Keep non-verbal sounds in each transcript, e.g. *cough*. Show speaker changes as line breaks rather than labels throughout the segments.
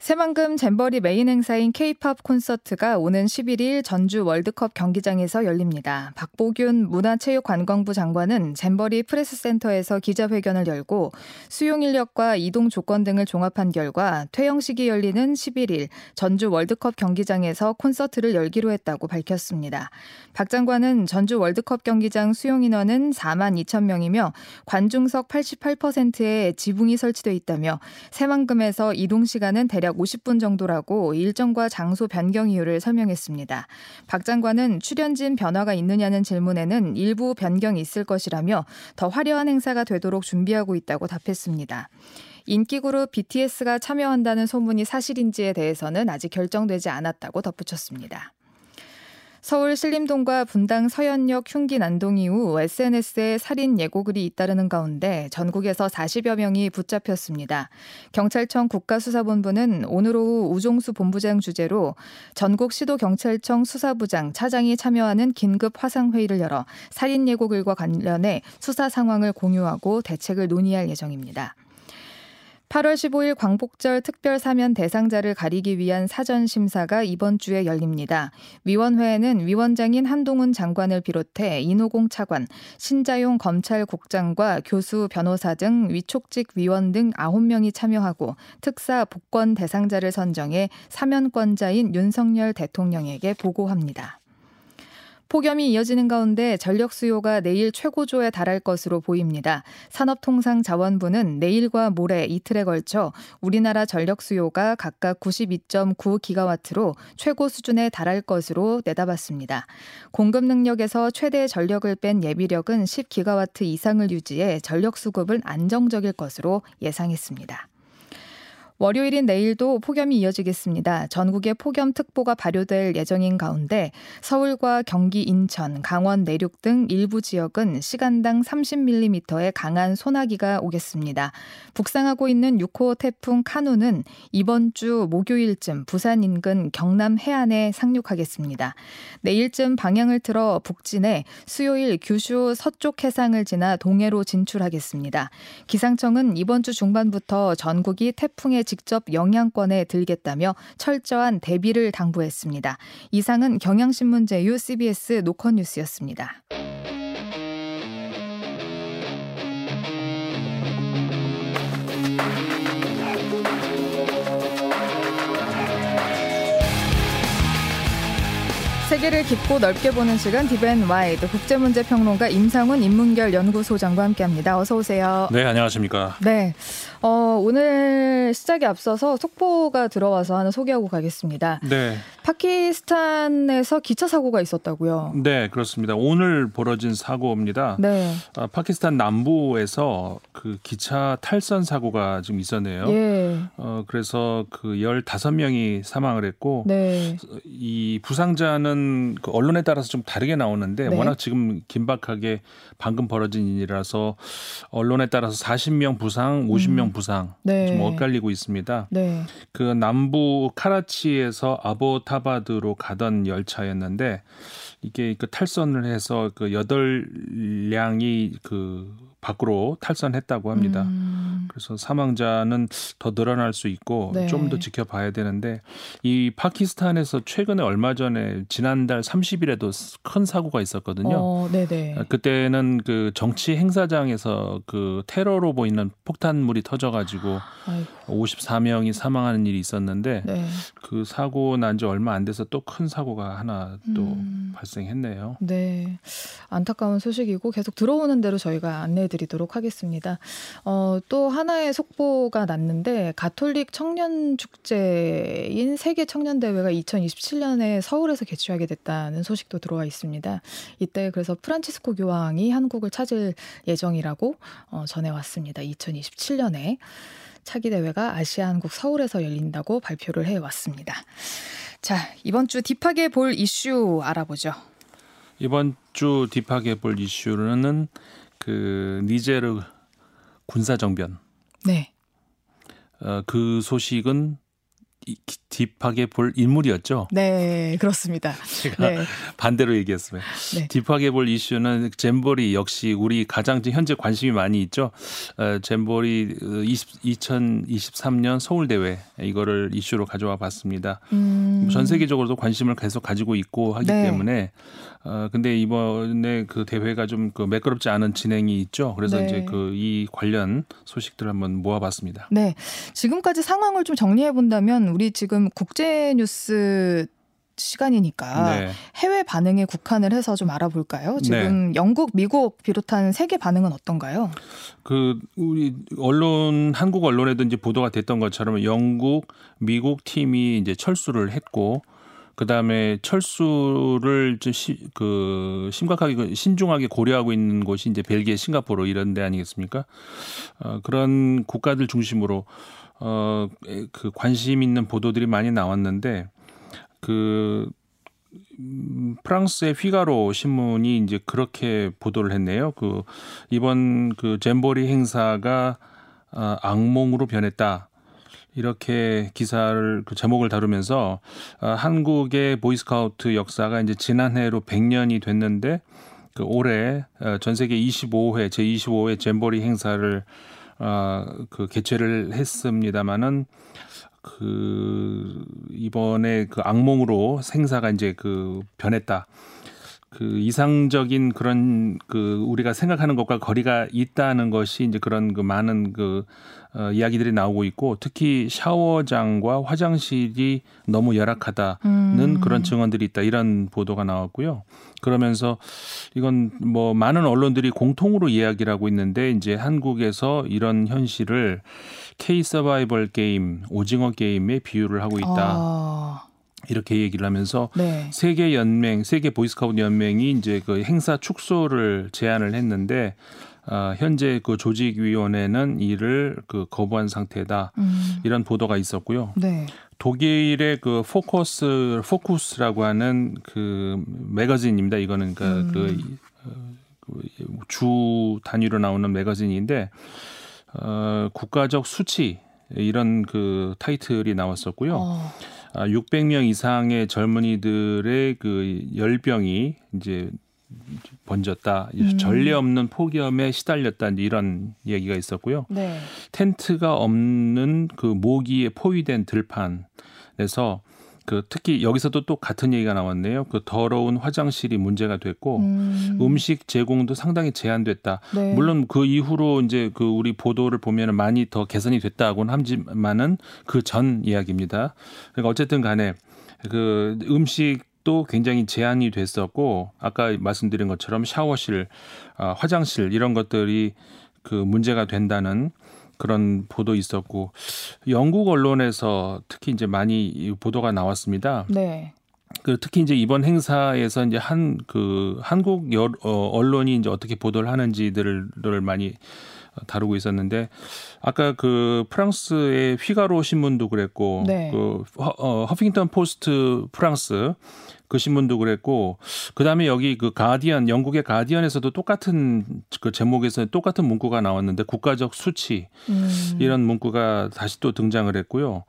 새만금 잼버리 메인 행사인 K-팝 콘서트가 오는 11일 전주 월드컵 경기장에서 열립니다. 박보균 문화체육관광부 장관은 잼버리 프레스센터에서 기자회견을 열고 수용 인력과 이동 조건 등을 종합한 결과 퇴영식이 열리는 11일 전주 월드컵 경기장에서 콘서트를 열기로 했다고 밝혔습니다. 박 장관은 전주 월드컵 경기장 수용 인원은 4만 2천 명이며 관중석 88%의 지붕이 설치돼 있다며 새만금에서 이동 시간은 대략 대략 50분 정도라고 일정과 장소 변경 이유를 설명했습니다. 박 장관은 출연진 변화가 있느냐는 질문에는 일부 변경이 있을 것이라며 더 화려한 행사가 되도록 준비하고 있다고 답했습니다. 인기 그룹 BTS가 참여한다는 소문이 사실인지에 대해서는 아직 결정되지 않았다고 덧붙였습니다. 서울 신림동과 분당 서현역 흉기 난동 이후 SNS에 살인 예고글이 잇따르는 가운데 전국에서 40여 명이 붙잡혔습니다. 경찰청 국가수사본부는 오늘 오후 우종수 본부장 주재로 전국 시도경찰청 수사부장 차장이 참여하는 긴급 화상회의를 열어 살인 예고글과 관련해 수사 상황을 공유하고 대책을 논의할 예정입니다. 8월 15일 광복절 특별 사면 대상자를 가리기 위한 사전 심사가 이번 주에 열립니다. 위원회에는 위원장인 한동훈 장관을 비롯해 인호공 차관, 신자용 검찰국장과 교수, 변호사 등 위촉직 위원 등 9명이 참여하고 특사 복권 대상자를 선정해 사면권자인 윤석열 대통령에게 보고합니다. 폭염이 이어지는 가운데 전력 수요가 내일 최고조에 달할 것으로 보입니다. 산업통상자원부는 내일과 모레 이틀에 걸쳐 우리나라 전력 수요가 각각 92.9기가와트로 최고 수준에 달할 것으로 내다봤습니다. 공급 능력에서 최대 전력을 뺀 예비력은 10기가와트 이상을 유지해 전력 수급은 안정적일 것으로 예상했습니다. 월요일인 내일도 폭염이 이어지겠습니다. 전국에 폭염특보가 발효될 예정인 가운데 서울과 경기, 인천, 강원 내륙 등 일부 지역은 시간당 30mm의 강한 소나기가 오겠습니다. 북상하고 있는 6호 태풍 카누는 이번 주 목요일쯤 부산 인근 경남 해안에 상륙하겠습니다. 내일쯤 방향을 틀어 북진해 수요일 규슈 서쪽 해상을 지나 동해로 진출하겠습니다. 기상청은 이번 주 중반부터 전국이 태풍의 직접 영향권에 들겠다며 철저한 대비를 당부했습니다. 이상은 경향신문 제휴 CBS 노컷뉴스였습니다. 세계를 깊고 넓게 보는 시간 Deep and Wide 국제문제평론가 임상훈 인문결 연구소장과 함께합니다. 어서 오세요.
네, 안녕하십니까.
네, 어, 오늘 시작에 앞서서 속보가 들어와서 하나 소개하고 가겠습니다.
네.
파키스탄에서 기차 사고가 있었다고요?
네, 그렇습니다. 오늘 벌어진 사고입니다.
네.
아, 파키스탄 남부에서 그 기차 탈선 사고가 좀 있었네요.
예.
어, 그래서 그 15명이 사망을 했고
네.
이 부상자는 그 언론에 따라서 좀 다르게 나오는데
네.
워낙 지금 긴박하게 방금 벌어진 일이라서 언론에 따라서 40명 부상, 50명
음.
부상
네.
좀 엇갈리고 있습니다.
네.
그 남부 카라치에서 아보타바드로 가던 열차였는데 이게 그 탈선을 해서 그 여덟 량이 그 밖으로 탈선했다고 합니다.
음.
그래서 사망자는 더 늘어날 수 있고
네.
좀더 지켜봐야 되는데 이 파키스탄에서 최근에 얼마 전에 지난달 30일에도 큰 사고가 있었거든요.
어, 네네.
아, 그때는 그 정치 행사장에서 그 테러로 보이는 폭탄물이 터져가지고
아이고,
54명이 사망하는 일이 있었는데
네.
그 사고 난 지 얼마 안 돼서 또 큰 사고가 하나 또
음.
발생했네요.
네. 안타까운 소식이고 계속 들어오는 대로 저희가 안내해 드리도록 하겠습니다. 어, 또 하나의 속보가 났는데 가톨릭 청년 축제인 세계 청년 대회가 2027년에 서울에서 개최하게 됐다는 소식도 들어와 있습니다. 이때 그래서 프란치스코 교황이 한국을 찾을 예정이라고 어, 전해 왔습니다. 2027년에 차기 대회가 아시아 한국 서울에서 열린다고 발표를 해 왔습니다. 자, 이번 주 딥하게 볼 이슈 알아보죠.
이번 주 딥하게 볼 이슈는 그 니제르 군사 정변.
네.
어, 그 소식은 이, 딥하게 볼 인물이었죠.
네, 그렇습니다.
제가 네. 반대로 얘기했습니다. 네. 딥하게 볼 이슈는 잼버리 역시 우리 가장 현재 관심이 많이 있죠. 어, 잼버리 20, 2023년 서울 대회 이거를 이슈로 가져와 봤습니다. 음. 전 세계적으로도 관심을 계속 가지고 있고 하기 네. 때문에 어 근데 이번에 그 대회가 좀 그 매끄럽지 않은 진행이 있죠. 그래서 네. 이제 그 이 관련 소식들 을 한번 모아봤습니다.
네, 지금까지 상황을 좀 정리해 본다면 우리 지금 국제 뉴스 시간이니까 네. 해외 반응에 국한을 해서 좀 알아볼까요? 지금 네. 영국, 미국 비롯한 세계 반응은 어떤가요?
그 우리 언론 한국 언론에도 이제 보도가 됐던 것처럼 영국, 미국 팀이 이제 철수를 했고 그다음에 철수를 좀 시, 그 심각하게 그 신중하게 고려하고 있는 곳이 이제 벨기에, 싱가포르 이런 데 아니겠습니까? 어, 그런 국가들 중심으로 어, 그 관심 있는 보도들이 많이 나왔는데 그 음, 프랑스의 휘가로 신문이 이제 그렇게 보도를 했네요. 그 이번 그 잼버리 행사가 아, 악몽으로 변했다. 이렇게 기사를 그 제목을 다루면서 아, 한국의 보이스카우트 역사가 이제 지난해로 100년이 됐는데 그 올해 어, 전 세계 25회 제 25회 잼버리 행사를 아, 그 개최를 했습니다마는 그 이번에 그 악몽으로 생사가 이제 그 변했다. 그 이상적인 그런 그 우리가 생각하는 것과 거리가 있다는 것이 이제 그런 그 많은 그 어, 이야기들이 나오고 있고 특히 샤워장과 화장실이 너무 열악하다는 음. 그런 증언들이 있다 이런 보도가 나왔고요. 그러면서 이건 뭐 많은 언론들이 공통으로 이야기를 하고 있는데 이제 한국에서 이런 현실을 K 서바이벌 게임, 오징어 게임에 비유를 하고 있다. 아. 이렇게 얘기를 하면서 네. 세계 연맹, 세계 보이스카우트 연맹이 이제 그 행사 축소를 제안을 했는데 어, 현재 그 조직위원회는 이를 그 거부한 상태다. 음. 이런 보도가 있었고요. 네. 독일의 그 포커스 포쿠스라고 하는 그 매거진입니다. 이거는 그, 음. 그, 그, 주 단위로 나오는 매거진인데 어, 국가적 수치 이런 그 타이틀이 나왔었고요. 어. 600명 아, 이상의 젊은이들의 그 열병이 이제 번졌다. 음. 전례 없는 폭염에 시달렸다. 이런 얘기가 있었고요. 네. 텐트가 없는 그 모기에 포위된 들판에서 그 특히 여기서도 또 같은 얘기가 나왔네요. 그 더러운 화장실이 문제가 됐고 음. 식 제공도 상당히 제한됐다. 네. 물론 그 이후로 이제 그 우리 보도를 보면은 많이 더 개선이 됐다고는 하지만은 그 전 이야기입니다. 그러니까 어쨌든 간에 그 음식 도 굉장히 제한이 됐었고 아까 말씀드린 것처럼 샤워실, 아, 화장실 이런 것들이 그 문제가 된다는 그런 보도 있었고 영국 언론에서 특히 이제 많이 보도가 나왔습니다. 네. 그 특히 이제 이번 행사에서 이제 한 그 한국 여, 어, 언론이 이제 어떻게 보도를 하는지들을 많이 다루고 있었는데 아까 그 프랑스의 휘가로 신문도 그랬고 네. 그 허, 어, 허핑턴 포스트 프랑스 그 신문도 그랬고 그다음에 여기 그 가디언 영국의 가디언에서도 똑같은 그 제목에서 똑같은 문구가 나왔는데 국가적 수치 음. 이런 문구가 다시 또 등장을 했고요.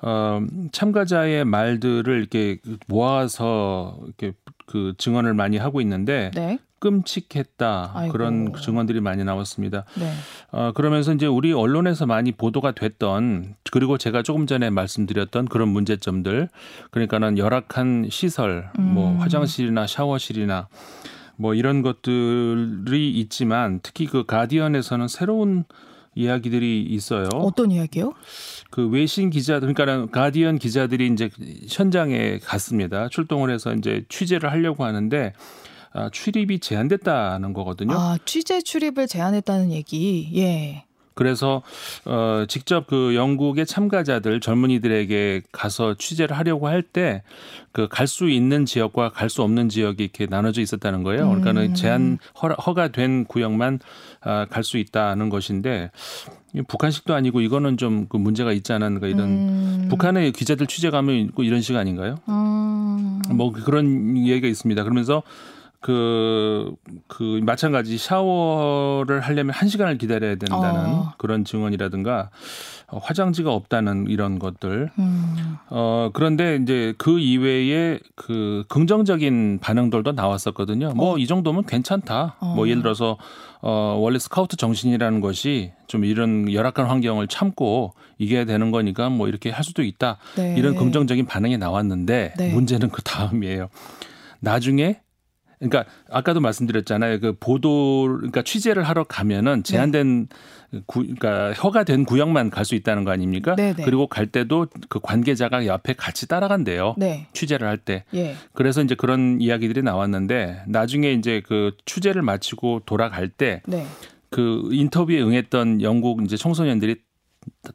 어 참가자의 말들을 이렇게 모아서 이렇게 그 증언을 많이 하고 있는데 네. 끔찍했다 아이고. 그런 증언들이 많이 나왔습니다. 네. 어, 그러면서 이제 우리 언론에서 많이 보도가 됐던 그리고 제가 조금 전에 말씀드렸던 그런 문제점들 그러니까는 열악한 시설, 뭐 음. 뭐 화장실이나 샤워실이나 뭐 이런 것들이 있지만 특히 그 가디언에서는 새로운 이야기들이 있어요.
어떤 이야기요?
그 외신 기자들 그러니까 가디언 기자들이 이제 현장에 갔습니다. 출동을 해서 이제 취재를 하려고 하는데 아, 출입이 제한됐다는 거거든요.
아, 취재 출입을 제한했다는 얘기. 예.
그래서 어 직접 그 영국의 참가자들 젊은이들에게 가서 취재를 하려고 할 때 그 갈 수 있는 지역과 갈 수 없는 지역이 이렇게 나눠져 있었다는 거예요. 그러니까는 음. 제한 허가 된 구역만 아, 갈 수 있다는 것인데 북한식도 아니고 이거는 좀 그 문제가 있지 않은가 이런 음. 북한의 기자들 취재 가면 이런 식 아닌가요? 음. 뭐 그런 얘기가 있습니다. 그러면서 그, 그, 마찬가지 샤워를 하려면 한 시간을 기다려야 된다는
어.
그런 증언이라든가 어, 화장지가 없다는 이런 것들.
음.
어, 그런데 이제 그 이외에 그 긍정적인 반응들도 나왔었거든요. 뭐 이 정도면 괜찮다.
어.
뭐 예를 들어서 어, 원래 스카우트 정신이라는 것이 좀 이런 열악한 환경을 참고 이겨야 되는 거니까 뭐 이렇게 할 수도 있다.
네.
이런 긍정적인 반응이 나왔는데
네.
문제는 그 다음이에요. 나중에 그러니까 아까도 말씀드렸잖아요. 그 보도 그러니까 취재를 하러 가면은 제한된 구, 그러니까 허가된 구역만 갈 수 있다는 거 아닙니까?
네, 네.
그리고 갈 때도 그 관계자가 옆에 같이 따라간대요.
네.
취재를 할 때.
예.
그래서 이제 그런 이야기들이 나왔는데 나중에 이제 그 취재를 마치고 돌아갈 때
네.
그 인터뷰에 응했던 영국 이제 청소년들이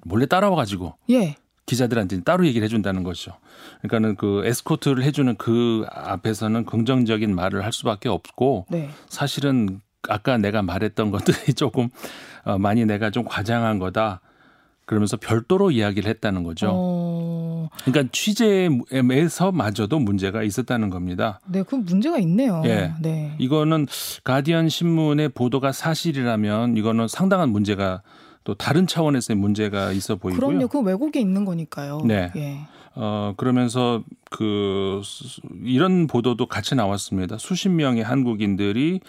몰래 따라와 가지고
예.
기자들한테 따로 얘기를 해준다는 거죠. 그러니까는 그 에스코트를 해주는 그 앞에서는 긍정적인 말을 할 수밖에 없고
네.
사실은 아까 내가 말했던 것들이 *laughs* 조금 어, 많이 내가 좀 과장한 거다. 그러면서 별도로 이야기를 했다는 거죠.
어.
그러니까 취재에서마저도 문제가 있었다는 겁니다.
네, 그 문제가 있네요.
예.
네.
이거는 가디언 신문의 보도가 사실이라면 이거는 상당한 문제가 또 다른 차원에서의 문제가 있어 보이고요.
그럼요. 그 왜곡에 있는 거니까요.
네.
예.
어 그러면서 그 수- 이런 보도도 같이 나왔습니다. 수십 명의 한국인들이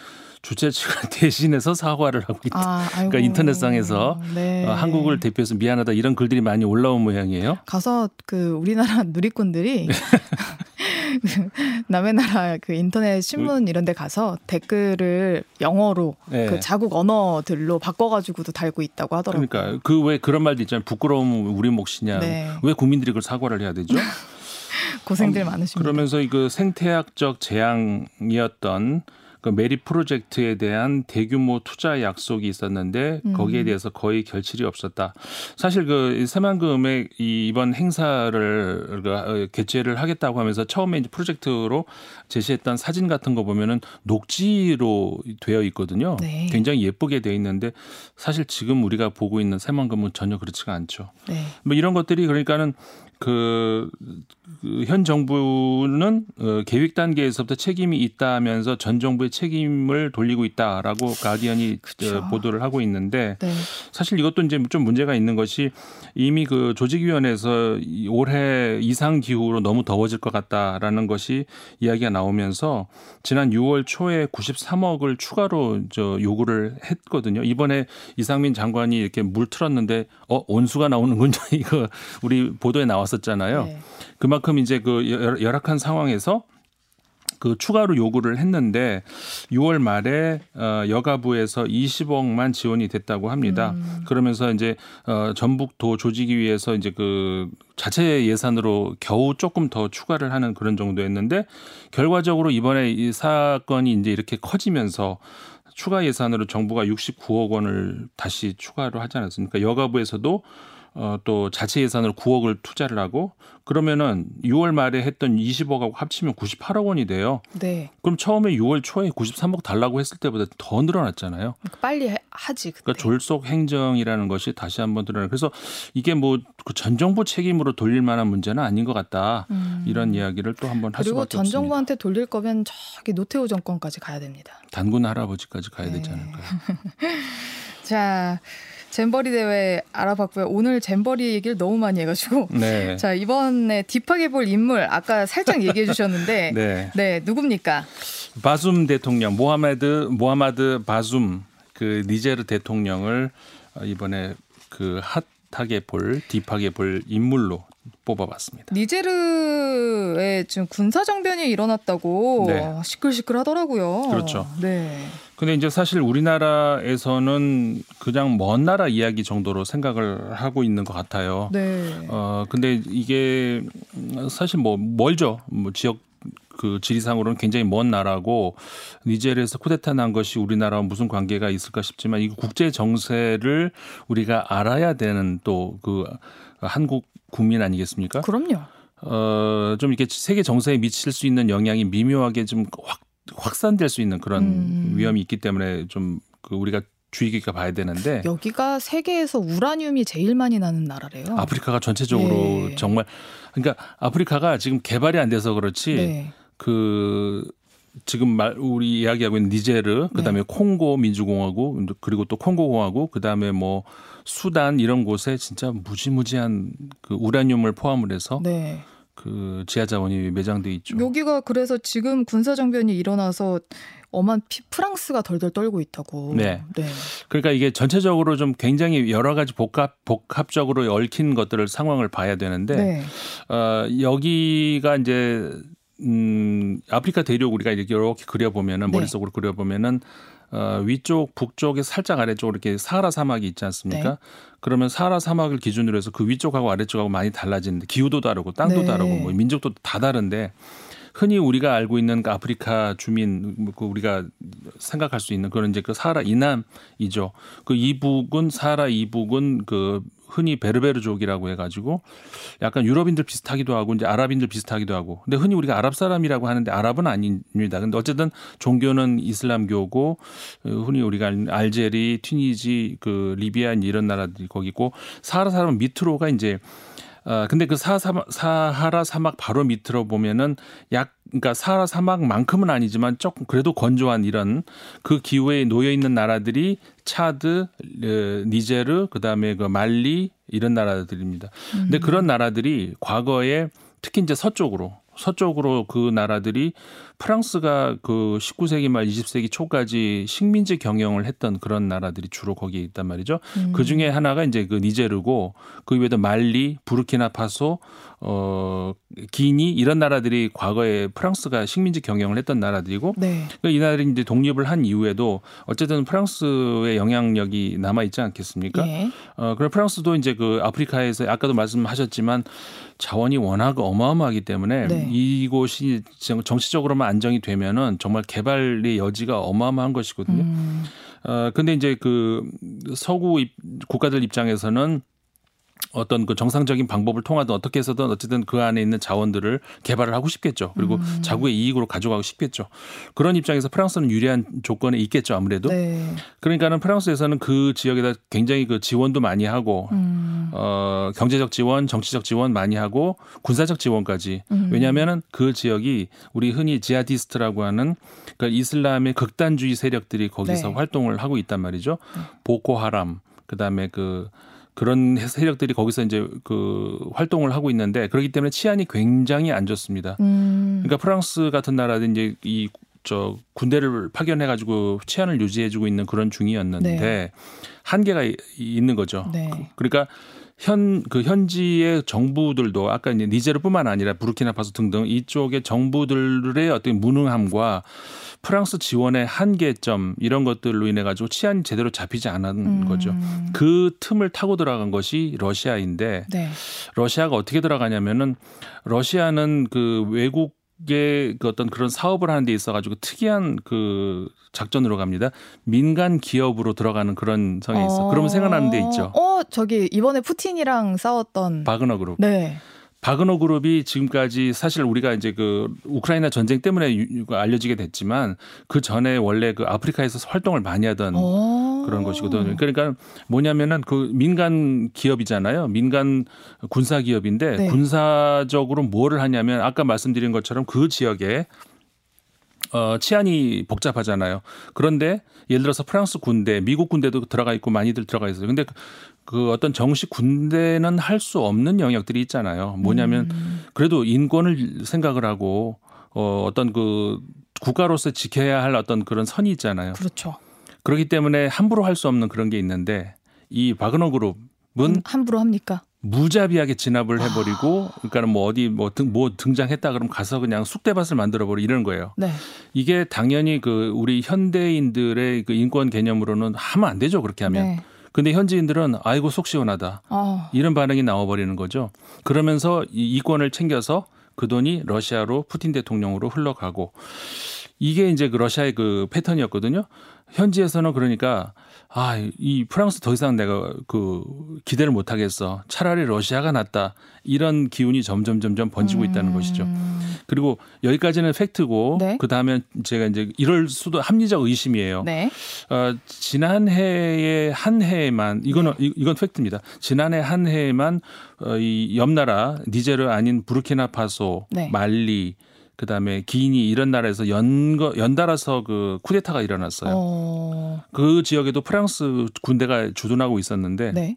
주최 측을 *laughs* 대신해서 사과를 하고 있다.
아.
그러니까 인터넷상에서
네.
어, 한국을 대표해서 미안하다 이런 글들이 많이 올라온 모양이에요.
가서 그 우리나라 누리꾼들이 *laughs* *laughs* 남의 나라 그 인터넷 신문 이런 데 가서 댓글을 영어로
네.
그 자국 언어들로 바꿔가지고도 달고 있다고 하더라고요.
그러니까 그 왜 그런 말도 있잖아요. 부끄러움은 우리 몫이냐.
네.
왜 국민들이 그걸 사과를 해야 되죠? *laughs*
고생들 많으십니다.
그러면서 이그 생태학적 재앙이었던 그 메리 프로젝트에 대한 대규모 투자 약속이 있었는데
음.
거기에 대해서 거의 결실이 없었다. 사실 그 새만금의 이 이번 행사를 그, 어, 개최를 하겠다고 하면서 처음에 이제 프로젝트로 제시했던 사진 같은 거 보면은 녹지로 되어 있거든요.
네.
굉장히 예쁘게 되어 있는데 사실 지금 우리가 보고 있는 새만금은 전혀 그렇지가 않죠.
네.
뭐 이런 것들이 그러니까는 그, 그현 정부는 어, 계획 단계에서부터 책임이 있다면서 전 정부의 책임을 돌리고 있다라고 가디언이
그쵸.
어, 보도를 하고 있는데
네.
사실 이것도 이제 좀 문제가 있는 것이 이미 그 조직위원회에서 이 올해 이상 기후로 너무 더워질 것 같다라는 것이 이야기가 나오면서 지난 6월 초에 93억을 추가로 저 요구를 했거든요. 이번에 이상민 장관이 이렇게 물 틀었는데 어 온수가 나오는군요. *laughs* 이거 우리 보도에 나왔 었잖아요.
네.
그만큼 이제 그 열- 열악한 상황에서 그 추가로 요구를 했는데 6월 말에 어 여가부에서 20억만 지원이 됐다고 합니다.
음.
그러면서 이제 어 전북도 조직위 위해서 이제 그 자체 예산으로 겨우 조금 더 추가를 하는 그런 정도였는데 결과적으로 이번에 이 사건이 이제 이렇게 커지면서 추가 예산으로 정부가 69억 원을 다시 추가로 하지 않았습니까? 여가부에서도 어, 또 자체 예산으로 9억을 투자를 하고 그러면은 6월 말에 했던 20억하고 합치면 98억 원이 돼요.
네.
그럼 처음에 6월 초에 93억 달라고 했을 때보다 더 늘어났잖아요.
그러니까 빨리 해- 하지. 그때.
그러니까 졸속 행정이라는 것이 다시 한번 드러나. 그래서 이게 뭐 전 정부 책임으로 돌릴 만한 문제는 아닌 것 같다.
음.
이런 이야기를 또 한번 할
그리고
수밖에
전
없습니다.
정부한테 돌릴 거면 저기 노태우 정권까지 가야 됩니다.
단군 할아버지까지 가야
네.
되지 않을까요? *laughs*
자, 잼버리 대회 알아봤고요. 오늘 잼버리 얘기를 너무 많이 해가지고.
네. *laughs*
자, 이번에 딥하게 볼 인물 아까 살짝 얘기해 주셨는데. *laughs*
네.
네, 누굽니까?
바숨 대통령 모하메드 모하마드 바숨 그 니제르 대통령을 어, 이번에 그 핫하게 볼 딥하게 볼 인물로 뽑아봤습니다.
니제르에 지금 군사 정변이 일어났다고
네.
시끌시끌 하더라고요.
그렇죠.
네.
근데 이제 사실 우리나라에서는 그냥 먼 나라 이야기 정도로 생각을 하고 있는 것 같아요.
네.
어 근데 이게 사실 뭐 멀죠. 뭐 지역 그 지리상으로는 굉장히 먼 나라고 니제르에서 쿠데타 난 것이 우리나라와 무슨 관계가 있을까 싶지만 이 국제 정세를 우리가 알아야 되는 또 그 한국 국민 아니겠습니까?
그럼요.
어, 좀 이렇게 세계 정세에 미칠 수 있는 영향이 미묘하게 좀 확, 확산될 수 있는 그런
음.
위험이 있기 때문에 좀 그 우리가 주의 깊게 봐야 되는데
여기가 세계에서 우라늄이 제일 많이 나는 나라래요.
아프리카가 전체적으로
예.
정말 그러니까 아프리카가 지금 개발이 안 돼서 그렇지
네.
그 지금 말 우리 이야기하고 있는 니제르, 그다음에 네. 콩고 민주공화국, 그리고 또 콩고 공화국, 그다음에 뭐 수단 이런 곳에 진짜 무지무지한 그 우라늄을 포함을 해서 네. 그 지하 자원이 매장돼 있죠.
여기가 그래서 지금 군사 정변이 일어나서 엄한 프랑스가 덜덜 떨고 있다고.
네. 네. 그러니까 이게 전체적으로 좀 굉장히 여러 가지 복합 복합적으로 얽힌 것들을 상황을 봐야 되는데 네. 어 여기가 이제 음 아프리카 대륙 우리가 이렇게 이렇게 그려 보면은 네. 머릿속으로 그려 보면은 어, 위쪽 북쪽에 살짝 아래쪽으로 이렇게 사하라 사막이 있지 않습니까? 네. 그러면 사하라 사막을 기준으로 해서 그 위쪽하고 아래쪽하고 많이 달라지는데 기후도 다르고 땅도 네. 다르고 뭐 민족도 다 다른데 흔히 우리가 알고 있는 그 아프리카 주민 뭐그 우리가 생각할 수 있는 그런 이제 그 사하라 이남이죠. 그 이북은 사하라 이북은 그 흔히 베르베르족이라고 해가지고 약간 유럽인들 비슷하기도 하고 이제 아랍인들 비슷하기도 하고 근데 흔히 우리가 아랍 사람이라고 하는데 아랍은 아닙니다. 근데 어쨌든 종교는 이슬람교고 흔히 우리가 알제리, 튀니지, 그 리비아 이런 나라들이 거기 있고 사하라 사람은 밑으로가 이제 어, 근데 그 사, 사하라 사막 바로 밑으로 보면은 약, 그러니까 사하라 사막만큼은 아니지만 조금 그래도 건조한 이런 그 기후에 놓여 있는 나라들이 차드, 니제르, 그 다음에 그 말리 이런 나라들입니다. 근데 음. 그런 나라들이 과거에 특히 이제 서쪽으로 서쪽으로 그 나라들이 프랑스가 그 19세기 말 20세기 초까지 식민지 경영을 했던 그런 나라들이 주로 거기에 있단 말이죠. 음. 그 중에 하나가 이제 그 니제르고 그 외에도 말리, 부르키나파소, 어 기니 이런 나라들이 과거에 프랑스가 식민지 경영을 했던 나라들이고 네. 그러니까 이 나라들이 이제 독립을 한 이후에도 어쨌든 프랑스의 영향력이 남아 있지 않겠습니까? 예. 어 그럼 프랑스도 이제 그 아프리카에서 아까도 말씀하셨지만 자원이 워낙 어마어마하기 때문에 네. 이곳이 정치적으로만 안정이 되면은 정말 개발의 여지가 어마어마한 것이거든요. 음. 어 근데 이제 그 서구 국가들 입장에서는 어떤 그 정상적인 방법을 통하든 어떻게 해서든 어쨌든 그 안에 있는 자원들을 개발을 하고 싶겠죠. 그리고 음. 자국의 이익으로 가져가고 싶겠죠. 그런 입장에서 프랑스는 유리한 조건에 있겠죠. 아무래도. 네. 그러니까는 프랑스에서는 그 지역에다 굉장히 그 지원도 많이 하고 음. 어 경제적 지원, 정치적 지원 많이 하고 군사적 지원까지. 음. 왜냐하면은 그 지역이 우리 흔히 지하디스트라고 하는 그 이슬람의 극단주의 세력들이 거기서 네. 활동을 하고 있단 말이죠. 네. 보코하람 그다음에 그 그런 세력들이 거기서 이제 그 활동을 하고 있는데 그렇기 때문에 치안이 굉장히 안 좋습니다. 음. 그러니까 프랑스 같은 나라는 이제 이 저 군대를 파견해 가지고 치안을 유지해 주고 있는 그런 중이었는데 네. 한계가 있는 거죠. 네. 그러니까 현, 그 현지의 정부들도 아까 이제 니제르뿐만 아니라 부르키나파소 등등 이쪽의 정부들의 어떤 무능함과 프랑스 지원의 한계점 이런 것들로 인해 가지고 치안이 제대로 잡히지 않은 음. 거죠. 그 틈을 타고 들어간 것이 러시아인데 네. 러시아가 어떻게 들어가냐면은 러시아는 그 외국 그 어떤 그런 사업을 하는 데 있어 가지고 특이한 그 작전으로 갑니다. 민간 기업으로 들어가는 그런 성에 있어. 어. 그러면 생각나는 데 있죠.
어, 저기 이번에 푸틴이랑 싸웠던
바그너 그룹. 네. 바그너 그룹이 지금까지 사실 우리가 이제 그 우크라이나 전쟁 때문에 알려지게 됐지만 그 전에 원래 그 아프리카에서 활동을 많이 하던 오. 그런 것이거든요. 그러니까 뭐냐면은 그 민간 기업이잖아요. 민간 군사 기업인데 네. 군사적으로 뭐를 하냐면 아까 말씀드린 것처럼 그 지역에 어, 치안이 복잡하잖아요. 그런데 예를 들어서 프랑스 군대, 미국 군대도 들어가 있고 많이들 들어가 있어요. 근데 그 어떤 정식 군대는 할 수 없는 영역들이 있잖아요. 뭐냐면 음. 그래도 인권을 생각을 하고 어 어떤 그 국가로서 지켜야 할 어떤 그런 선이 있잖아요.
그렇죠.
그렇기 때문에 함부로 할 수 없는 그런 게 있는데 이 바그너 그룹은 음,
함부로 합니까?
무자비하게 진압을 해버리고 그러니까 뭐 어디 뭐, 등, 뭐 등장했다 그러면 가서 그냥 쑥대밭을 만들어버리 이런 거예요. 네. 이게 당연히 그 우리 현대인들의 그 인권 개념으로는 하면 안 되죠 그렇게 하면. 네. 근데 현지인들은 아이고 속 시원하다 어. 이런 반응이 나와버리는 거죠. 그러면서 이 이권을 챙겨서 그 돈이 러시아로 푸틴 대통령으로 흘러가고 이게 이제 그 러시아의 그 패턴이었거든요. 현지에서는 그러니까 아, 이 프랑스 더 이상 내가 그 기대를 못 하겠어. 차라리 러시아가 낫다. 이런 기운이 점점 점점 번지고 있다는 음. 것이죠. 그리고 여기까지는 팩트고 네? 그다음에 제가 이제 이럴 수도 합리적 의심이에요. 네. 어, 지난해에 한 해에만 이거는 네. 이건 팩트입니다. 지난해 한 해에만 어, 이 옆나라 니제르 아닌 부르키나파소, 네. 말리 그다음에 기니 이런 나라에서 연거 연달아서 그 쿠데타가 일어났어요.
어.
그 지역에도 프랑스 군대가 주둔하고 있었는데
네.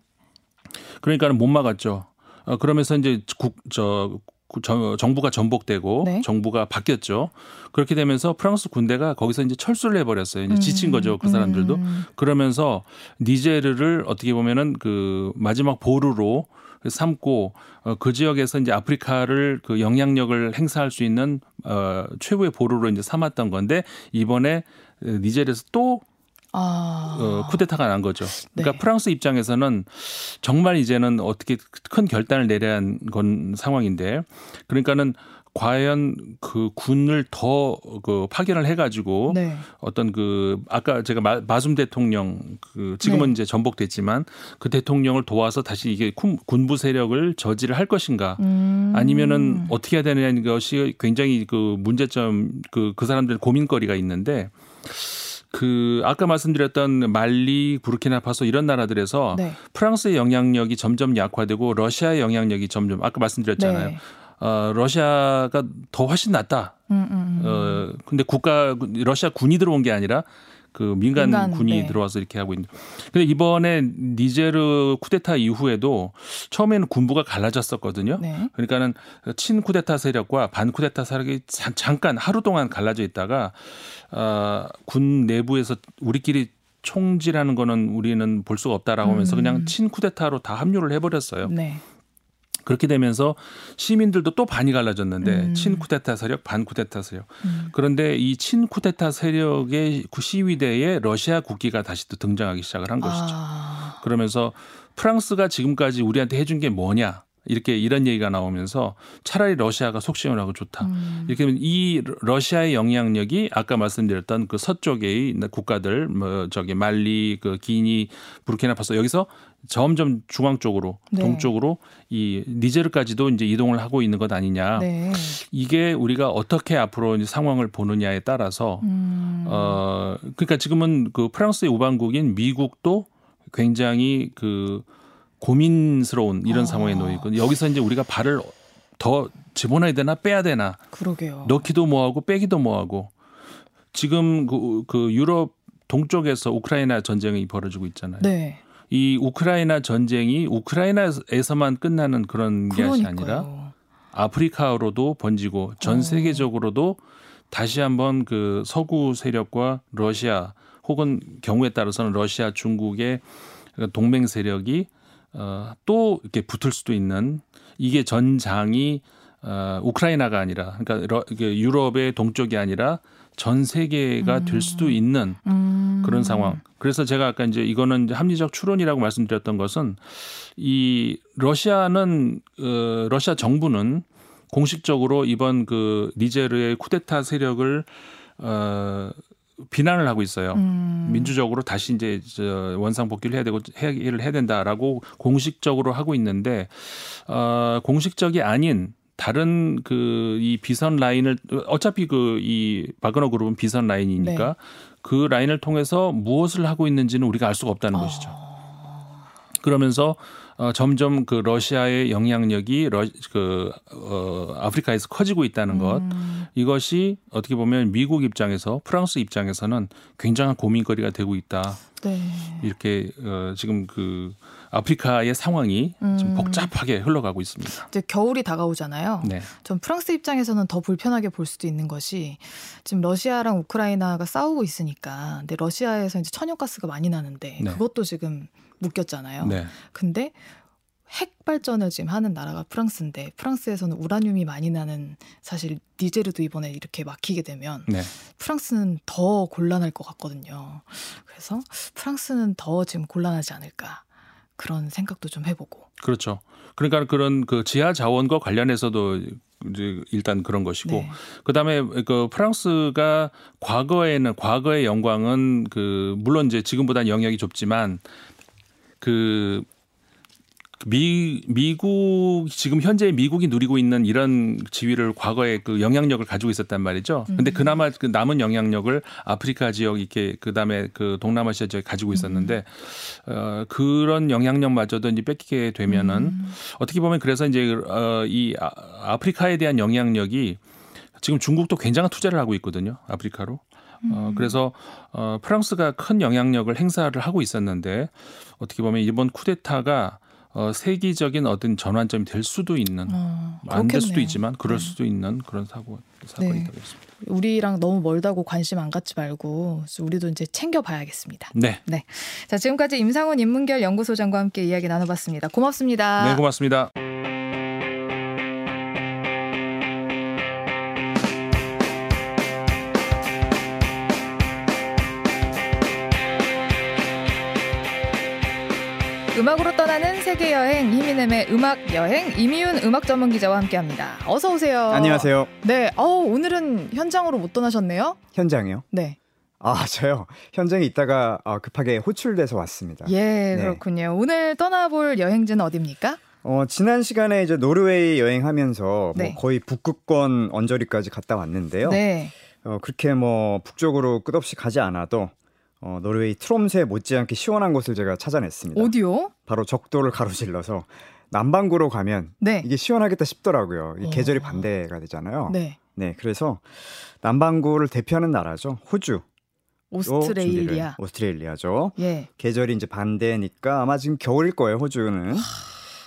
그러니까는 못 막았죠. 어, 그러면서 이제 국, 저, 구- 저- 정부가 전복되고
네.
정부가 바뀌었죠. 그렇게 되면서 프랑스 군대가 거기서 이제 철수를 해버렸어요. 이제 지친 거죠. 그 사람들도.
음.
그러면서 니제르를 어떻게 보면은 그 마지막 보루로 삼고 어, 그 지역에서 이제 아프리카를 그 영향력을 행사할 수 있는 어, 최고의 보루로 이제 삼았던 건데 이번에 니제르에서 또
아.
어, 쿠데타가 난 거죠. 그러니까
네.
프랑스 입장에서는 정말 이제는 어떻게 큰 결단을 내려야 하는 건 상황인데 그러니까는 과연 그 군을 더 그 파견을 해가지고
네.
어떤 그 아까 제가 마- 마숨 대통령 그 지금은
네.
이제 전복됐지만 그 대통령을 도와서 다시 이게 군- 군부 세력을 저지를 할 것인가
음.
아니면은 어떻게 해야 되느냐는 것이 굉장히 그 문제점 그그 사람들 고민거리가 있는데 그 아까 말씀드렸던 말리, 부르키나파소 이런 나라들에서
네.
프랑스의 영향력이 점점 약화되고 러시아의 영향력이 점점 아까 말씀드렸잖아요.
네.
어, 러시아가 더 훨씬 낫다.
음, 음, 음.
어, 근데 국가 러시아 군이 들어온 게 아니라 그 민간,
민간,
군이
네.
들어와서 이렇게 하고 있는. 근데 이번에 니제르 쿠데타 이후에도 처음에는 군부가 갈라졌었거든요.
네.
그러니까는 친 쿠데타 세력과 반 쿠데타 세력이 자- 잠깐 하루 동안 갈라져 있다가 어, 군 내부에서 우리끼리 총질하는 거는 우리는 볼 수가 없다라고 하면서
음.
그냥 친 쿠데타로 다 합류를 해버렸어요.
네.
그렇게 되면서 시민들도 또 반이 갈라졌는데
음.
친 쿠데타 세력, 반 쿠데타 세력.
음.
그런데 이 친 쿠데타 세력의 그 시위대에 러시아 국기가 다시 또 등장하기 시작을 한 것이죠.
아.
그러면서 프랑스가 지금까지 우리한테 해준 게 뭐냐 이렇게 이런 얘기가 나오면서 차라리 러시아가 속 시원하고 좋다.
음.
이렇게 하면 이 러시아의 영향력이 아까 말씀드렸던 그 서쪽의 국가들 뭐 저기 말리 그 기니 부르키나파소 여기서 점점 중앙 쪽으로
네.
동쪽으로 이 니제르까지도 이제 이동을 하고 있는 것 아니냐.
네.
이게 우리가 어떻게 앞으로 이제 상황을 보느냐에 따라서
음.
어 그러니까 지금은 그 프랑스의 우방국인 미국도 굉장히 그 고민스러운 이런
아.
상황에 놓여 있고 여기서 이제 우리가 발을 더 집어넣어야 되나 빼야 되나
그러게요.
넣기도 뭐하고 빼기도 뭐하고 지금 그, 그 유럽 동쪽에서 우크라이나 전쟁이 벌어지고 있잖아요.
네.
이 우크라이나 전쟁이 우크라이나에서만 끝나는 그런 게 아니라
그러니까요.
아프리카로도 번지고 전
어.
세계적으로도 다시 한번 그 서구 세력과 러시아 혹은 경우에 따라서는 러시아 중국의 그 동맹 세력이 어, 또 이렇게 붙을 수도 있는 이게 전장이 어, 우크라이나가 아니라 그러니까 유럽의 동쪽이 아니라 전 세계가 될 수도 있는
음.
그런 상황. 그래서 제가 아까 이제 이거는 이제 합리적 추론이라고 말씀드렸던 것은 이 러시아는 어 러시아 정부는 공식적으로 이번 그 니제르의 쿠데타 세력을 어 비난을 하고 있어요.
음.
민주적으로 다시 이제 저 원상 복귀를 해야 되고 해결을 해야 된다라고 공식적으로 하고 있는데 어 공식적이 아닌 다른 그 이 비선 라인을 어차피 그 이 바그너 그룹은 비선 라인이니까
네.
그 라인을 통해서 무엇을 하고 있는지는 우리가 알 수가 없다는 것이죠. 그러면서 어, 점점 그 러시아의 영향력이 러, 그 어, 아프리카에서 커지고 있다는 것
음.
이것이 어떻게 보면 미국 입장에서 프랑스 입장에서는 굉장한 고민거리가 되고 있다.
네.
이렇게 어, 지금 그 아프리카의 상황이 좀
음.
복잡하게 흘러가고 있습니다.
이제 겨울이 다가오잖아요.
네.
전 프랑스 입장에서는 더 불편하게 볼 수도 있는 것이 지금 러시아랑 우크라이나가 싸우고 있으니까 근데 러시아에서 이제 천연가스가 많이 나는데
네.
그것도 지금 묶였잖아요.
네.
근데 핵 발전을 지금 하는 나라가 프랑스인데 프랑스에서는 우라늄이 많이 나는 사실 니제르도 이번에 이렇게 막히게 되면
네.
프랑스는 더 곤란할 것 같거든요. 그래서 프랑스는 더 지금 곤란하지 않을까 그런 생각도 좀 해보고.
그렇죠. 그러니까 그런 그 지하 자원과 관련해서도 이제 일단 그런 것이고
네.
그다음에 그 프랑스가 과거에는 과거의 영광은 그 물론 이제 지금보다는 영역이 좁지만 그 미, 미국, 지금 현재 미국이 누리고 있는 이런 지위를 과거에 그 영향력을 가지고 있었단 말이죠. 근데
음.
그나마 그 남은 영향력을 아프리카 지역 이렇게 그 다음에 그 동남아시아 지역에 가지고 있었는데, 어, 그런 영향력마저도 이제 뺏기게 되면은
음.
어떻게 보면 그래서 이제 어, 이 아- 아프리카에 대한 영향력이 지금 중국도 굉장한 투자를 하고 있거든요. 아프리카로. 어, 그래서 어, 프랑스가 큰 영향력을 행사를 하고 있었는데 어떻게 보면 이번 쿠데타가 어, 세계적인 어떤 전환점이 될 수도 있는
어,
안될 수도. 있지만 그럴
네.
수도 있는 그런 사고 사건이
네.
되겠습니다.
우리랑 너무 멀다고 관심 안 갖지 말고 우리도 이제 챙겨봐야겠습니다.
네,
자, 지금까지 임상훈 인문결 연구소장과 함께 이야기 나눠봤습니다. 고맙습니다.
네 고맙습니다.
세계 여행 히미넴의 음악 여행 이미윤 음악 전문 기자와 함께합니다. 어서 오세요.
안녕하세요.
네, 어 오늘은 현장으로 못 떠나셨네요.
현장이요?
네,
아, 저요. 현장에 있다가 어, 급하게 호출돼서 왔습니다.
예
네.
그렇군요. 오늘 떠나볼 여행지는 어디입니까?
어, 지난 시간에 이제 노르웨이 여행하면서
네.
뭐 거의 북극권 언저리까지 갔다 왔는데요.
네,
어, 그렇게 뭐 북쪽으로 끝없이 가지 않아도 어, 노르웨이 트롬스에 못지않게 시원한 곳을 제가 찾아냈습니다.
어디요?
바로 적도를 가로질러서 남반구로 가면
네,
이게 시원하겠다 싶더라고요. 이
어.
계절이 반대가 되잖아요.
네,
네, 그래서 남반구를 대표하는 나라죠. 호주.
오스트레일리아.
오스트레일리아죠.
예,
계절이 이제 반대니까 아마 지금 겨울일 거예요, 호주는.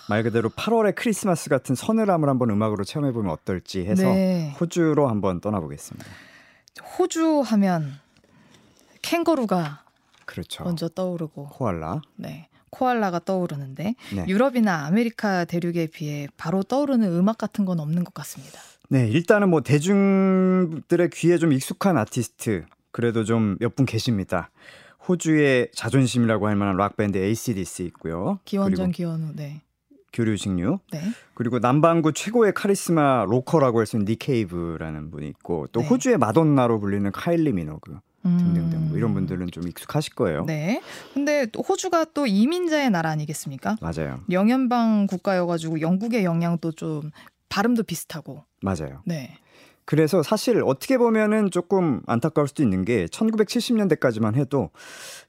말 그대로 8월의 크리스마스 같은 서늘함을 한번 음악으로 체험해 보면 어떨지 해서
네.
호주로 한번 떠나보겠습니다.
호주 하면 캥거루가
그렇죠.
먼저 떠오르고,
코알라.
네, 코알라가 떠오르는데
네.
유럽이나 아메리카 대륙에 비해 바로 떠오르는 음악 같은 건 없는 것 같습니다.
네, 일단은 뭐 대중들의 귀에 좀 익숙한 아티스트 그래도 좀 몇 분 계십니다. 호주의 자존심이라고 할 만한 락 밴드 ACDC 있고요.
기원전 기원후, 네,
교류 직류
네,
그리고 남반구 최고의 카리스마 로커라고 할 수 있는 닉 케이브라는 분이 있고 또
네.
호주의 마돈나로 불리는 카일리 미노그 등등등 뭐 이런
음.
분들은 좀 익숙하실 거예요.
네. 근데 또 호주가 또 이민자의 나라 아니겠습니까?
맞아요.
영연방 국가여가지고 영국의 영향도 좀 발음도 비슷하고.
맞아요.
네.
그래서 사실 어떻게 보면은 조금 안타까울 수도 있는 게 1970년대까지만 해도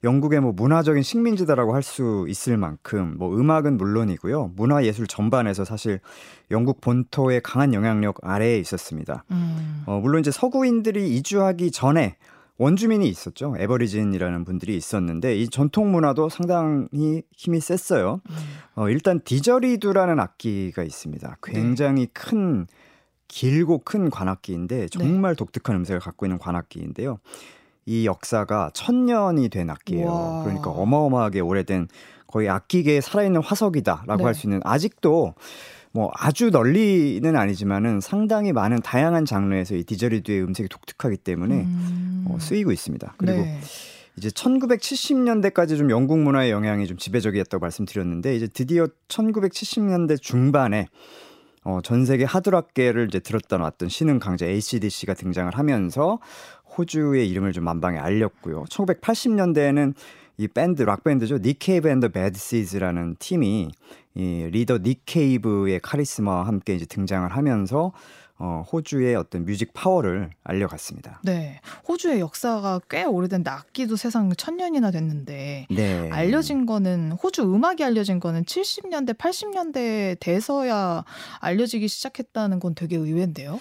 영국의 뭐 문화적인 식민지다라고 할 수 있을 만큼 뭐 음악은 물론이고요. 문화 예술 전반에서 사실 영국 본토의 강한 영향력 아래에 있었습니다.
음.
어, 물론 이제 서구인들이 이주하기 전에 원주민이 있었죠. 에버리진이라는 분들이 있었는데 이 전통 문화도 상당히 힘이 셌어요.
음.
어, 일단 디저리두라는 악기가 있습니다. 굉장히 큰 길고 큰 관악기인데 정말 독특한 음색을 갖고 있는 관악기인데요. 이 역사가 천 년이 된 악기예요.
우와.
그러니까 어마어마하게 오래된 거의 악기계에 살아있는 화석이다라고
네.
할수 있는 아직도 뭐 아주 널리는 아니지만은 상당히 많은 다양한 장르에서 이 디저리두의 음색이 독특하기 때문에
음.
어, 쓰이고 있습니다. 그리고
네.
이제 1970년대까지 좀 영국 문화의 영향이 좀 지배적이었다고 말씀드렸는데 이제 드디어 1970년대 중반에 어, 전 세계 하드락계를 이제 들었다 놨던 신흥 강자 ACDC가 등장을 하면서 호주의 이름을 좀 만방에 알렸고요. 1980년대에는 이 밴드 락 밴드죠. 닉 케이브 앤 더 배드 시즈라는 팀이 이 리더 닉 케이브의 카리스마와 함께 이제 등장을 하면서 어, 호주의 어떤 뮤직 파워를 알려갔습니다.
네. 호주의 역사가 꽤 오래된데 악기도 세상 천년이나 됐는데
네.
알려진 거는 호주 음악이 알려진 거는 70년대, 80년대 돼서야 알려지기 시작했다는 건 되게 의외인데요.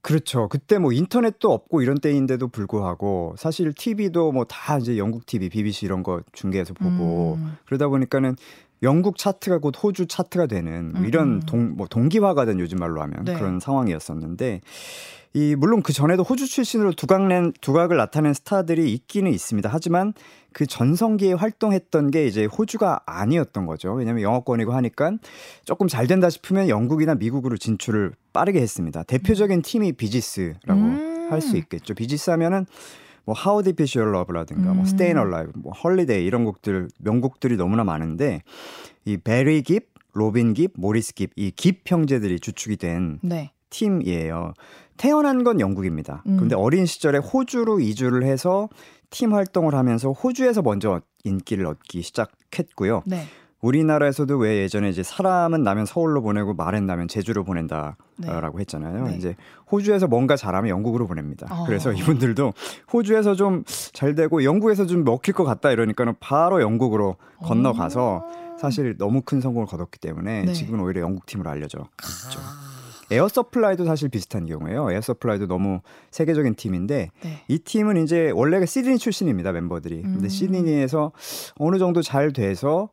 그렇죠. 그때 뭐 인터넷도 없고 이런 때인데도 불구하고 사실 TV도 뭐 다 이제 영국 TV, BBC 이런 거 중계해서 보고
음.
그러다 보니까는 영국 차트가 곧 호주 차트가 되는 뭐
음,
이런
음.
동, 뭐 동기화가 된 요즘 말로 하면
네.
그런 상황이었었는데 이 물론 그 전에도 호주 출신으로 두각낸 두각을 나타낸 스타들이 있기는 있습니다. 하지만 그 전성기에 활동했던 게 이제 호주가 아니었던 거죠. 왜냐하면 영어권이고 하니까 조금 잘 된다 싶으면 영국이나 미국으로 진출을 빠르게 했습니다. 대표적인 팀이 비지스라고
음.
할수 있겠죠. 비지스 하면은 뭐 How Deep Is Your Love라든가 뭐
음.
Stayin' Alive, 뭐 Holiday 이런 곡들 명곡들이 너무나 많은데 이 베리 깁, 로빈 깁, 모리스 깁 이 깁 형제들이 주축이 된
네.
팀이에요. 태어난 건 영국입니다.
음.
그런데 어린 시절에 호주로 이주를 해서 팀 활동을 하면서 호주에서 먼저 인기를 얻기 시작했고요.
네.
우리나라에서도 왜 예전에 이제 사람은 나면 서울로 보내고 말은 나면 제주로 보낸다라고
네.
했잖아요.
네.
이제 호주에서 뭔가 잘하면 영국으로 보냅니다.
어.
그래서 이분들도 호주에서 좀 잘 되고 영국에서 좀 먹힐 것 같다 이러니까는 바로 영국으로 건너가서
어.
사실 너무 큰 성공을 거뒀기 때문에
네.
지금은 오히려 영국 팀으로 알려져 있죠. 에어 서플라이도 사실 비슷한 경우예요. 에어 서플라이도 너무 세계적인 팀인데
네.
이 팀은 이제 원래가 시드니 출신입니다 멤버들이. 근데
음.
시드니에서 어느 정도 잘 돼서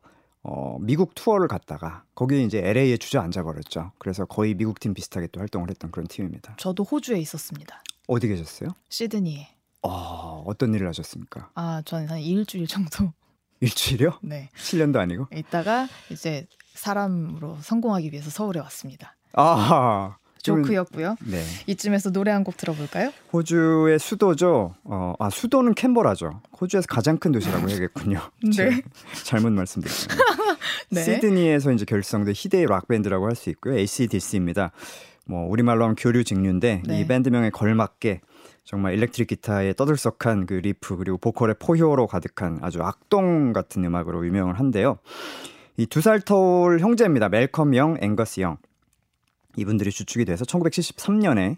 어, 미국 투어를 갔다가 거기 이제 LA에 주저앉아 버렸죠. 그래서 거의 미국 팀 비슷하게 또 활동을 했던 그런 팀입니다.
저도 호주에 있었습니다.
어디 계셨어요?
시드니에.
어, 어떤 일을 하셨습니까?
아, 저는 한 일주일 정도. *laughs*
일주일이요?
네.
7년도 아니고?
있다가 이제 사람으로 성공하기 위해서 서울에 왔습니다.
아,
조크였고요.
네.
이쯤에서 노래 한 곡 들어볼까요?
호주의 수도죠. 어, 아 수도는 캔버라죠. 호주에서 가장 큰 도시라고 해야겠군요. *laughs*
네.
잘못 말씀드렸네요. *laughs*
네.
시드니에서 이제 결성된 희대의 락 밴드라고 할 수 있고요. ACDC입니다. 뭐 우리말로 하면 교류 직류인데
네.
이 밴드명에 걸맞게 정말 일렉트릭 기타의 떠들썩한 그 리프 그리고 보컬의 포효로 가득한 아주 악동 같은 음악으로 유명한데요. 이 두 살 터울 형제입니다. 말콤 영, 앵거스 영. 이분들이 주축이 돼서 1973년에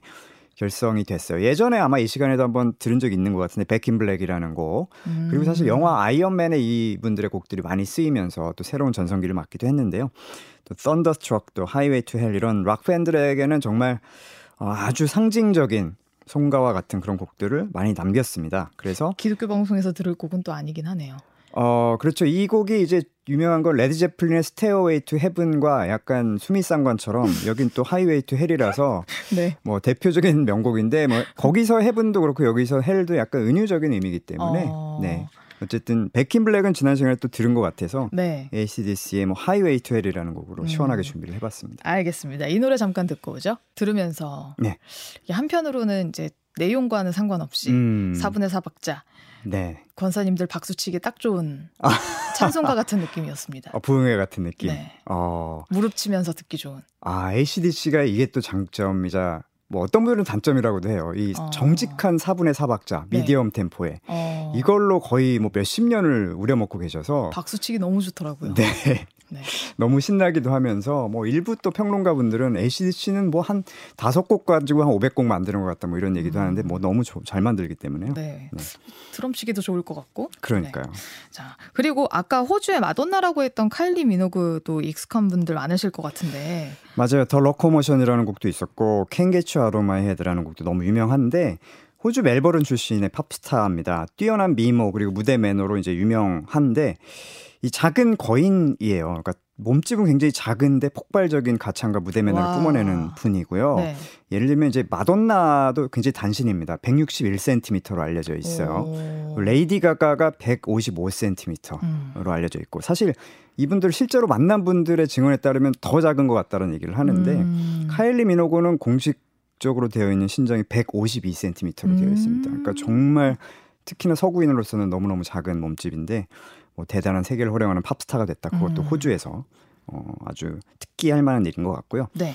결성이 됐어요. 예전에 아마 이 시간에도 한번 들은 적 있는 것 같은데 Back in Black이라는 곡
음.
그리고 사실 영화 아이언맨에 이분들의 곡들이 많이 쓰이면서 또 새로운 전성기를 맞기도 했는데요. 또 Thunderstruck, 또 Highway to Hell 이런 락 팬들에게는 정말 어, 아주 상징적인 송가와 같은 그런 곡들을 많이 남겼습니다. 그래서
기독교 방송에서 들을 곡은 또 아니긴 하네요.
어 그렇죠. 이 곡이 이제 유명한 건 레드 제플린의 Stairway to Heaven과 약간 수미상관처럼 *laughs* 여긴 또 Highway to Hell이라서
네.
뭐 대표적인 명곡인데 뭐 거기서 Heaven도 그렇고 여기서 Hell도 약간 은유적인 의미이기 때문에
어.
네 어쨌든 Back in Black은 지난 시간에 또 들은 것 같아서
네.
ACDC의 뭐 Highway to Hell이라는 곡으로
음.
시원하게 준비를 해봤습니다.
알겠습니다. 이 노래 잠깐 듣고 오죠. 들으면서
네.
한편으로는 이제 내용과는 상관없이
음,
사분의 사박자
네,
권사님들 박수치기 딱 좋은 찬송가 *laughs* 같은 느낌이었습니다.
어, 부흥회 같은 느낌.
네.
어,
무릎 치면서 듣기 좋은.
아 ACDC가 이게 또 장점이자 뭐 어떤 분들은 단점이라고도 해요. 이
어.
정직한 사분의 사박자,
네.
미디엄 템포에
어,
이걸로 거의 뭐 몇십 년을 우려먹고 계셔서
박수치기 너무 좋더라고요.
네.
네.
너무 신나기도 하면서 뭐 일부 또 평론가 분들은 ACDC는 뭐 한 다섯 곡 가지고 한 500곡 만드는 것 같다 뭐 이런 얘기도
음.
하는데 뭐 너무 조- 잘 만들기 때문에요.
네.
네.
드럼 치기도 좋을 것 같고.
그러니까요.
네. 자, 그리고 아까 호주의 마돈나라고 했던 카일리 미노그도 익숙한 분들 많으실 것 같은데.
맞아요. The Loco-Motion이라는 곡도 있었고 캔게츄 아로마이 헤드라는 곡도 너무 유명한데 호주 멜버른 출신의 팝스타입니다. 뛰어난 미모 그리고 무대 매너로 이제 유명한데 이 작은 거인이에요. 그러니까 몸집은 굉장히 작은데 폭발적인 가창과 무대 매너를
와.
뿜어내는 분이고요.
네.
예를 들면 이제 마돈나도 굉장히 단신입니다. 161cm로 알려져 있어요.
오.
레이디 가가가 155cm로
음.
알려져 있고 사실 이분들 실제로 만난 분들의 증언에 따르면 더 작은 것 같다는 얘기를 하는데
음.
카일리 미노고는 공식 적으로 되어 있는 신장이 152cm로 되어 있습니다. 그러니까
음.
정말 특히나 서구인으로서는 너무너무 작은 몸집인데 뭐 대단한 세계를 호령하는 팝스타가 됐다. 그것도
음.
호주에서 어, 아주 특기할 만한 일인 것 같고요.
네.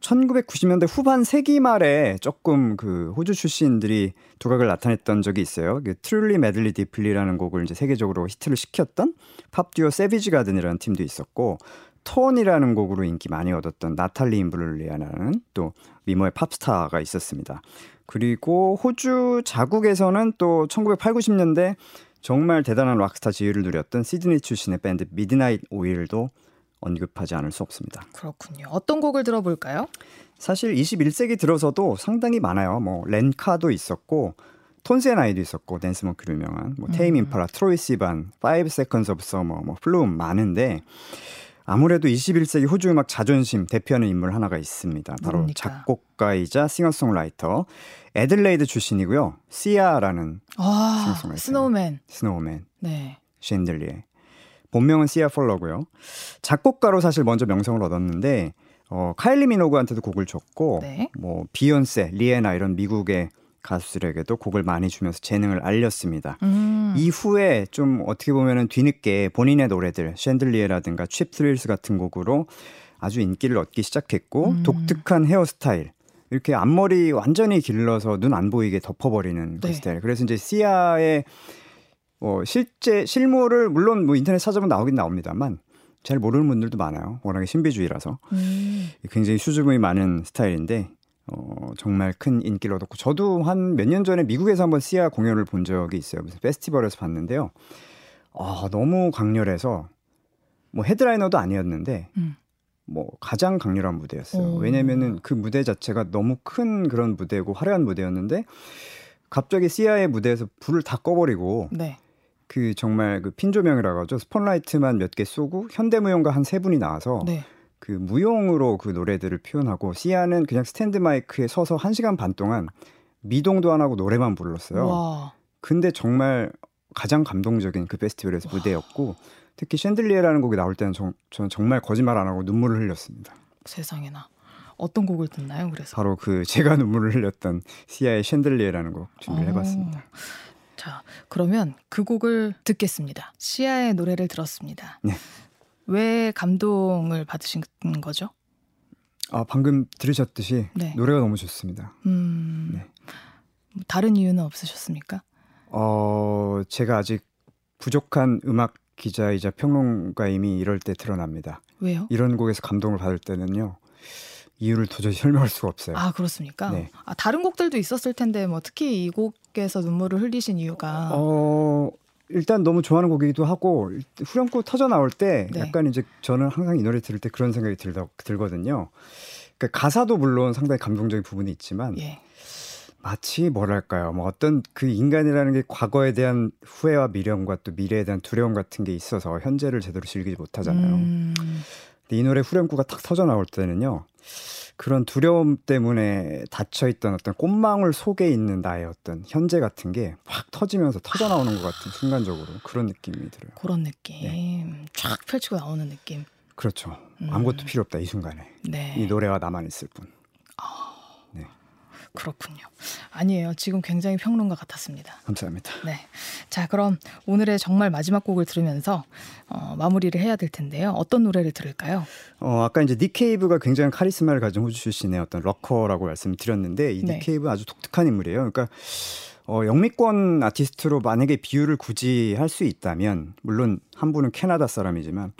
1990년대 후반 세기 말에 조금 그 호주 출신들이 두각을 나타냈던 적이 있어요. 그 Truly Madly Deeply라는 곡을 이제 세계적으로 히트를 시켰던 팝 듀오 세비지 가든이라는 팀도 있었고 Torn이라는 곡으로 인기 많이 얻었던 나탈리 임블리아라는 또 미모의 팝스타가 있었습니다. 그리고 호주 자국에서는 또 1980, 90년대 정말 대단한 락스타 지위를 누렸던 시드니 출신의 밴드 미드나잇 오일도 언급하지 않을 수 없습니다.
그렇군요. 어떤 곡을 들어볼까요?
사실 21세기 들어서도 상당히 많아요. 뭐 렌카도 있었고 Tones and I도 있었고 Dance Monkey로 유명한 뭐 테임
음.
임파라, 트로이 시반, 5 seconds of summer, 뭐 플룸 많은데 아무래도 21세기 호주 음악 자존심 대표하는 인물 하나가 있습니다. 바로
누굽니까?
작곡가이자 싱어송라이터 애들레이드 출신이고요. 시아라는
아,
싱어송라이터. Snowman. Snowman
네.
쉔들리에 본명은 시아 폴러고요. 작곡가로 사실 먼저 명성을 얻었는데 어, 카일리 미노그한테도 곡을 줬고
네.
뭐 비욘세, 리에나 이런 미국의 가수들에게도 곡을 많이 주면서 재능을 알렸습니다.
음.
이후에 좀 어떻게 보면은 뒤늦게 본인의 노래들 Chandelier라든가 Cheap Thrills 같은 곡으로 아주 인기를 얻기 시작했고
음.
독특한 헤어스타일 이렇게 앞머리 완전히 길러서 눈 안 보이게 덮어버리는 그
네.
스타일. 그래서 이제 시아의 어, 실제 실물을 물론 뭐 인터넷 찾아보면 나오긴 나옵니다만 잘 모르는 분들도 많아요. 워낙에 신비주의라서
음.
굉장히 수줍음이 많은 스타일인데 어, 정말 큰 인기를 얻었고 저도 한 몇 년 전에 미국에서 한번 시아 공연을 본 적이 있어요. 무슨 페스티벌에서 봤는데요. 아, 너무 강렬해서 뭐 헤드라이너도 아니었는데
음.
뭐 가장 강렬한 무대였어요.
오.
왜냐면은 그 무대 자체가 너무 큰 그런 무대고 화려한 무대였는데 갑자기 시아의 무대에서 불을 다 꺼버리고
네.
그 정말 그 핀 조명이라고 하죠. 스포트라이트만 몇 개 쏘고 현대무용가 한 세 분이 나와서
네.
그 무용으로 그 노래들을 표현하고 시아는 그냥 스탠드 마이크에 서서 한 시간 반 동안 미동도 안 하고 노래만 불렀어요.
와.
근데 정말 가장 감동적인 그 페스티벌에서 무대였고 특히 쉔들리에라는 곡이 나올 때는 정, 저는 정말 거짓말 안 하고 눈물을 흘렸습니다.
세상에나. 어떤 곡을 듣나요? 그래서.
바로 그 제가 *laughs* 눈물을 흘렸던 시아의 쉔들리에라는 곡 해봤습니다.
어. 자, 그러면 그 곡을 듣겠습니다. 시아의 노래를 들었습니다.
네.
왜 감동을 받으신 거죠?
아 방금 들으셨듯이
네.
노래가 너무 좋습니다.
음,
네.
다른 이유는 없으셨습니까?
어 제가 아직 부족한 음악 기자이자 평론가임이 이럴 때 드러납니다.
왜요?
이런 곡에서 감동을 받을 때는요 이유를 도저히 *laughs* 설명할 수가 없어요.
아 그렇습니까?
네.
아, 다른 곡들도 있었을 텐데 뭐 특히 이 곡에서 눈물을 흘리신 이유가
어 일단 너무 좋아하는 곡이기도 하고 후렴구 터져 나올 때
네.
약간 이제 저는 항상 이 노래 들을 때 그런 생각이 들다, 들거든요. 그러니까 가사도 물론 상당히 감동적인 부분이 있지만
예.
마치 뭐랄까요, 뭐 어떤 그 인간이라는 게 과거에 대한 후회와 미련과 또 미래에 대한 두려움 같은 게 있어서 현재를 제대로 즐기지 못하잖아요.
음,
근데 이 노래 후렴구가 탁 터져 나올 때는요. 그런 두려움 때문에 닫혀 있던 어떤 꽃망울 속에 있는 나의 어떤 현재 같은 게 확 터지면서 터져 나오는 것 같은 순간적으로 그런 느낌이 들어요.
그런 느낌. 쫙 펼치고 나오는 느낌.
그렇죠.
음.
아무것도 필요 없다 이 순간에
네.
이 노래와 나만 있을 뿐.
그렇군요. 아니에요. 지금 굉장히 평론가 같았습니다.
감사합니다.
네. 자, 그럼 오늘의 정말 마지막 곡을 들으면서 어, 마무리를 해야 될 텐데요. 어떤 노래를 들을까요?
어 아까 이제 니케이브가 굉장히 카리스마를 가진 호주 출신의 어떤 락커라고 말씀드렸는데 이
네.
니케이브는 아주 독특한 인물이에요. 그러니까 어, 영미권 아티스트로 만약에 비유를 굳이 할 수 있다면 물론 한 분은 캐나다 사람이지만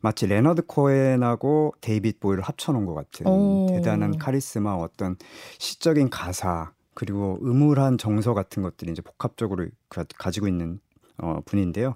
마치 레너드 코엔하고 데이빗 보위를 합쳐놓은 것 같은
오.
대단한 카리스마 어떤 시적인 가사 그리고 음울한 정서 같은 것들이 이제 복합적으로 가, 가지고 있는 어, 분인데요.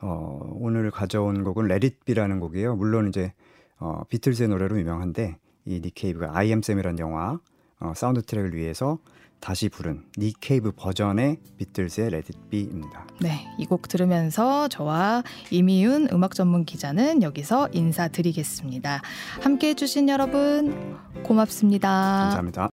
어, 오늘 가져온 곡은 Let It Be라는 곡이에요. 물론 이제 어, 비틀즈의 노래로 유명한데 이 니케이브가 I Am Sam이라는 영화 어, 사운드 트랙을 위해서 다시 부른 니케이브 버전의 비틀즈의 Let It Be입니다.
네, 이 곡 들으면서 저와 이미윤 음악 전문 기자는 여기서 인사드리겠습니다. 함께 해주신 여러분 고맙습니다.
감사합니다.